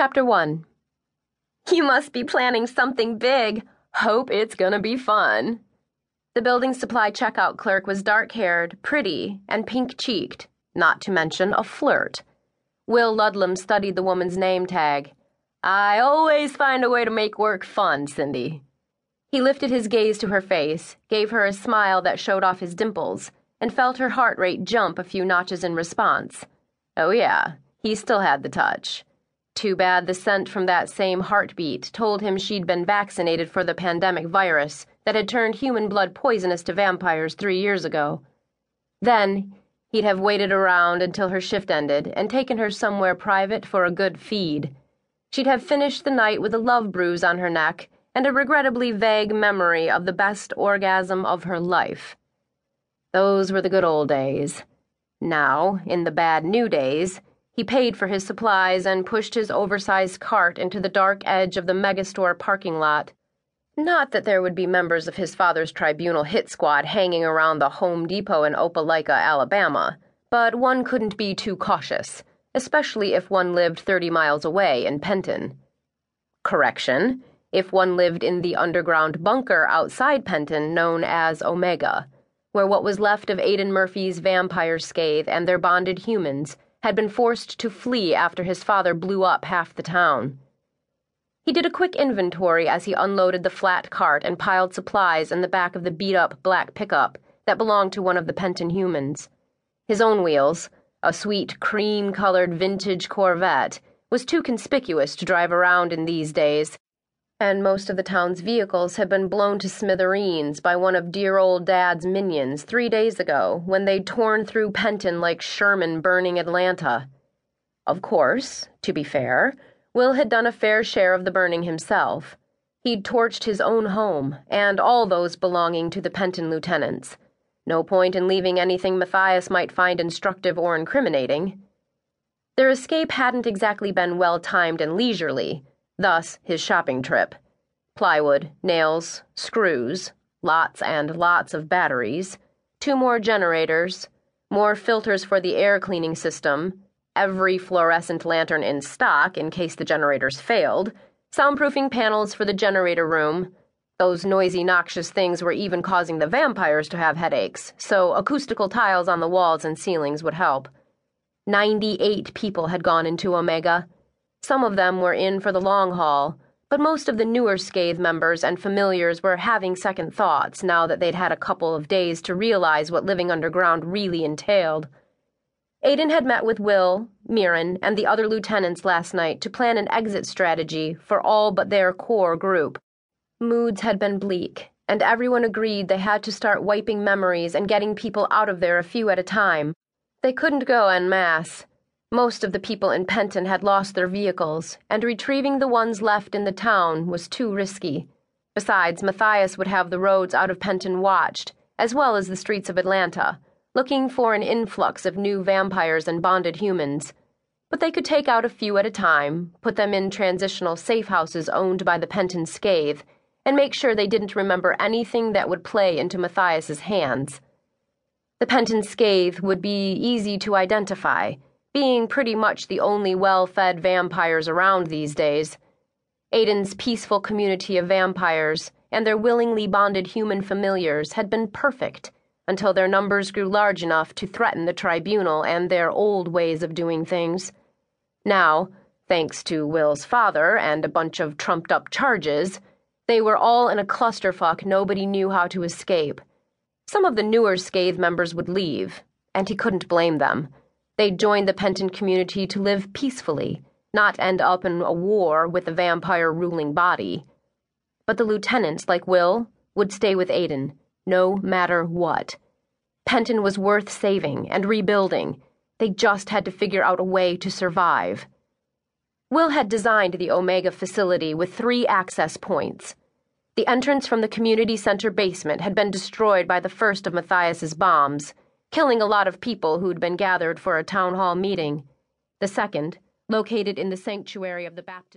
Chapter 1 You must be planning something big. Hope it's gonna be fun. The building supply checkout clerk was dark haired, pretty, and pink cheeked, not to mention a flirt. Will Ludlam studied the woman's name tag. I always find a way to make work fun, Cindy. He lifted his gaze to her face, gave her a smile that showed off his dimples, and felt her heart rate jump a few notches in response. Oh, yeah, he still had the touch. Too bad the scent from that same heartbeat told him she'd been vaccinated for the pandemic virus that had turned human blood poisonous to vampires three years ago. Then, he'd have waited around until her shift ended and taken her somewhere private for a good feed. She'd have finished the night with a love bruise on her neck and a regrettably vague memory of the best orgasm of her life. Those were the good old days. Now, in the bad new days, he paid for his supplies and pushed his oversized cart into the dark edge of the megastore parking lot. Not that there would be members of his father's tribunal hit squad hanging around the Home Depot in Opelika, Alabama, but one couldn't be too cautious, especially if one lived 30 miles away in Penton. Correction, if one lived in the underground bunker outside Penton known as Omega, where what was left of Aiden Murphy's vampire scathe and their bonded humans had been forced to flee after his father blew up half the town. He did a quick inventory as he unloaded the flat cart and piled supplies in the back of the beat up black pickup that belonged to one of the Penton humans. His own wheels, a sweet cream colored vintage Corvette, was too conspicuous to drive around in these days and most of the town's vehicles had been blown to smithereens by one of dear old Dad's minions three days ago when they'd torn through Penton like Sherman burning Atlanta. Of course, to be fair, Will had done a fair share of the burning himself. He'd torched his own home and all those belonging to the Penton lieutenants. No point in leaving anything Matthias might find instructive or incriminating. Their escape hadn't exactly been well timed and leisurely Thus, his shopping trip plywood, nails, screws, lots and lots of batteries, two more generators, more filters for the air cleaning system, every fluorescent lantern in stock in case the generators failed, soundproofing panels for the generator room. Those noisy, noxious things were even causing the vampires to have headaches, so acoustical tiles on the walls and ceilings would help. Ninety eight people had gone into Omega. Some of them were in for the long haul, but most of the newer Scathe members and familiars were having second thoughts now that they'd had a couple of days to realize what living underground really entailed. Aiden had met with Will, Mirren, and the other lieutenants last night to plan an exit strategy for all but their core group. Moods had been bleak, and everyone agreed they had to start wiping memories and getting people out of there a few at a time. They couldn't go en masse. Most of the people in Penton had lost their vehicles, and retrieving the ones left in the town was too risky. Besides, Matthias would have the roads out of Penton watched, as well as the streets of Atlanta, looking for an influx of new vampires and bonded humans. But they could take out a few at a time, put them in transitional safe houses owned by the Penton Scathe, and make sure they didn't remember anything that would play into Matthias's hands. The Penton Scathe would be easy to identify being pretty much the only well fed vampires around these days. Aiden's peaceful community of vampires and their willingly bonded human familiars had been perfect until their numbers grew large enough to threaten the tribunal and their old ways of doing things. Now, thanks to Will's father and a bunch of trumped up charges, they were all in a clusterfuck nobody knew how to escape. Some of the newer Scathe members would leave, and he couldn't blame them. They'd joined the Penton community to live peacefully, not end up in a war with the vampire ruling body. But the lieutenants, like Will, would stay with Aiden, no matter what. Penton was worth saving and rebuilding. They just had to figure out a way to survive. Will had designed the Omega facility with three access points. The entrance from the community center basement had been destroyed by the first of Matthias's bombs killing a lot of people who'd been gathered for a town hall meeting. The second, located in the sanctuary of the Baptist